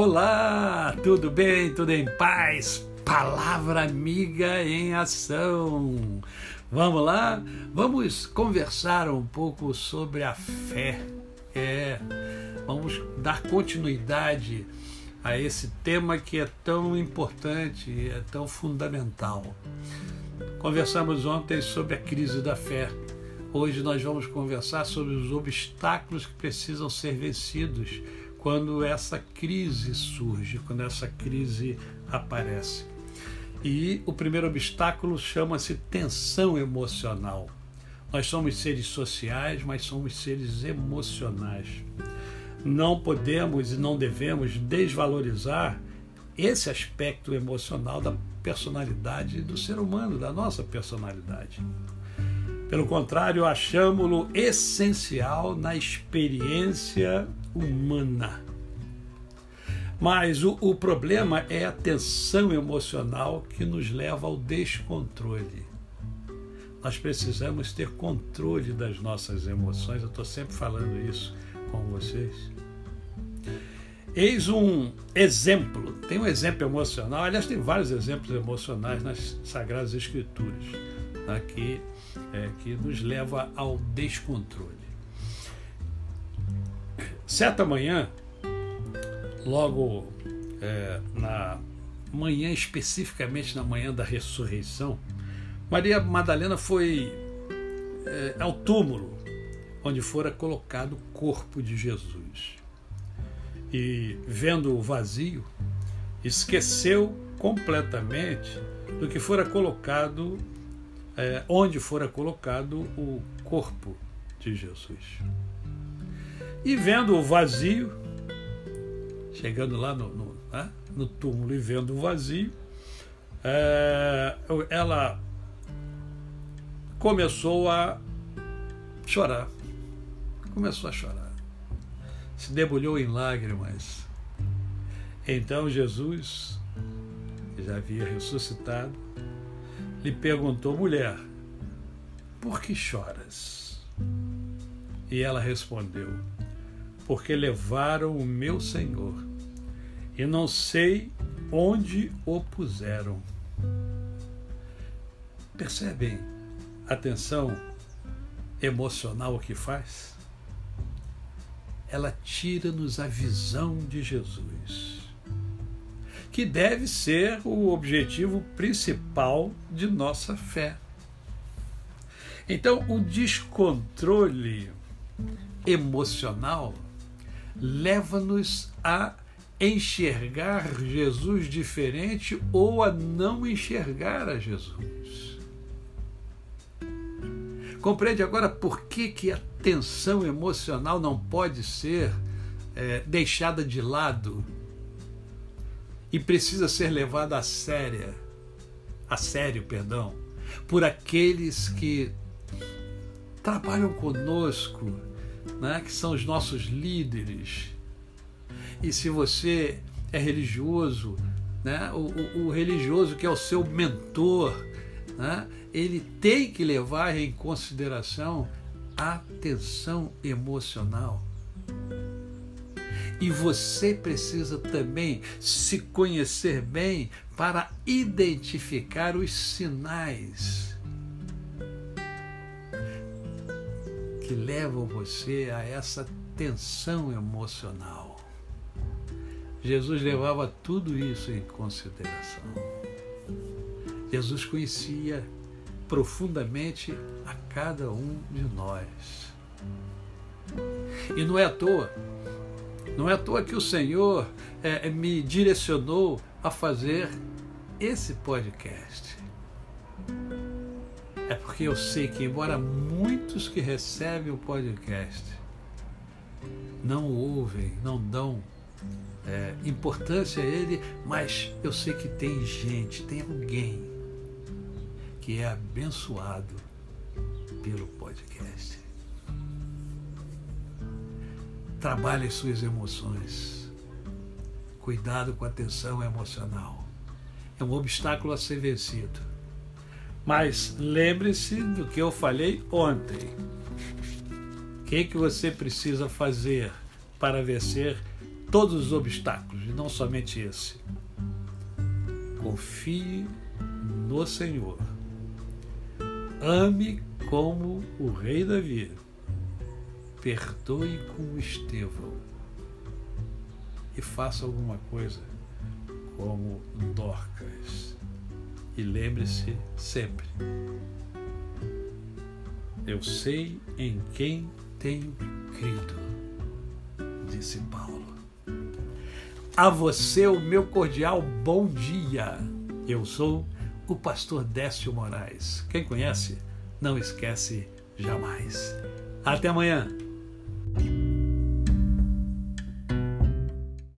Olá, tudo bem? Tudo em paz? Palavra amiga em ação. Vamos lá? Vamos conversar um pouco sobre a fé. É, vamos dar continuidade a esse tema que é tão importante, é tão fundamental. Conversamos ontem sobre a crise da fé. Hoje nós vamos conversar sobre os obstáculos que precisam ser vencidos quando essa crise surge, quando essa crise aparece. E o primeiro obstáculo chama-se tensão emocional. Nós somos seres sociais, mas somos seres emocionais. Não podemos e não devemos desvalorizar esse aspecto emocional da personalidade do ser humano, da nossa personalidade. Pelo contrário, achamos-lo essencial na experiência humana. Mas o, o problema é a tensão emocional que nos leva ao descontrole. Nós precisamos ter controle das nossas emoções, eu estou sempre falando isso com vocês. Eis um exemplo, tem um exemplo emocional, aliás, tem vários exemplos emocionais nas Sagradas Escrituras, que, é, que nos leva ao descontrole. Certa manhã, logo é, na manhã, especificamente na manhã da ressurreição, Maria Madalena foi é, ao túmulo onde fora colocado o corpo de Jesus. E vendo o vazio, esqueceu completamente do que fora colocado, é, onde fora colocado o corpo de Jesus. E vendo o vazio, chegando lá no, no, né, no túmulo e vendo o vazio, é, ela começou a chorar. Começou a chorar. Se debulhou em lágrimas. Então Jesus, que já havia ressuscitado, lhe perguntou: mulher, por que choras? E ela respondeu: porque levaram o meu Senhor e não sei onde o puseram. Percebem a tensão emocional que faz? Ela tira-nos a visão de Jesus, que deve ser o objetivo principal de nossa fé. Então, o descontrole emocional leva-nos a enxergar Jesus diferente ou a não enxergar a Jesus. Compreende agora por que, que a tensão emocional não pode ser é, deixada de lado e precisa ser levada a séria, a sério, perdão, por aqueles que trabalham conosco né, que são os nossos líderes. E se você é religioso, né, o, o, o religioso que é o seu mentor, né, ele tem que levar em consideração a tensão emocional. E você precisa também se conhecer bem para identificar os sinais que levam você a essa tensão emocional. Jesus levava tudo isso em consideração. Jesus conhecia profundamente a cada um de nós. E não é à toa, não é à toa que o Senhor é, me direcionou a fazer esse podcast. É porque eu sei que, embora muitos que recebem o podcast não ouvem, não dão é, importância a ele, mas eu sei que tem gente, tem alguém que é abençoado pelo podcast. Trabalhe suas emoções. Cuidado com a tensão emocional. É um obstáculo a ser vencido. Mas lembre-se do que eu falei ontem. O que, que você precisa fazer para vencer todos os obstáculos, e não somente esse. Confie no Senhor. Ame como o rei Davi. Perdoe como Estevão. E faça alguma coisa como Dorcas. E lembre-se sempre: eu sei em quem tenho crido, disse Paulo. A você o meu cordial bom dia. Eu sou o pastor Décio Moraes. Quem conhece, não esquece jamais. Até amanhã.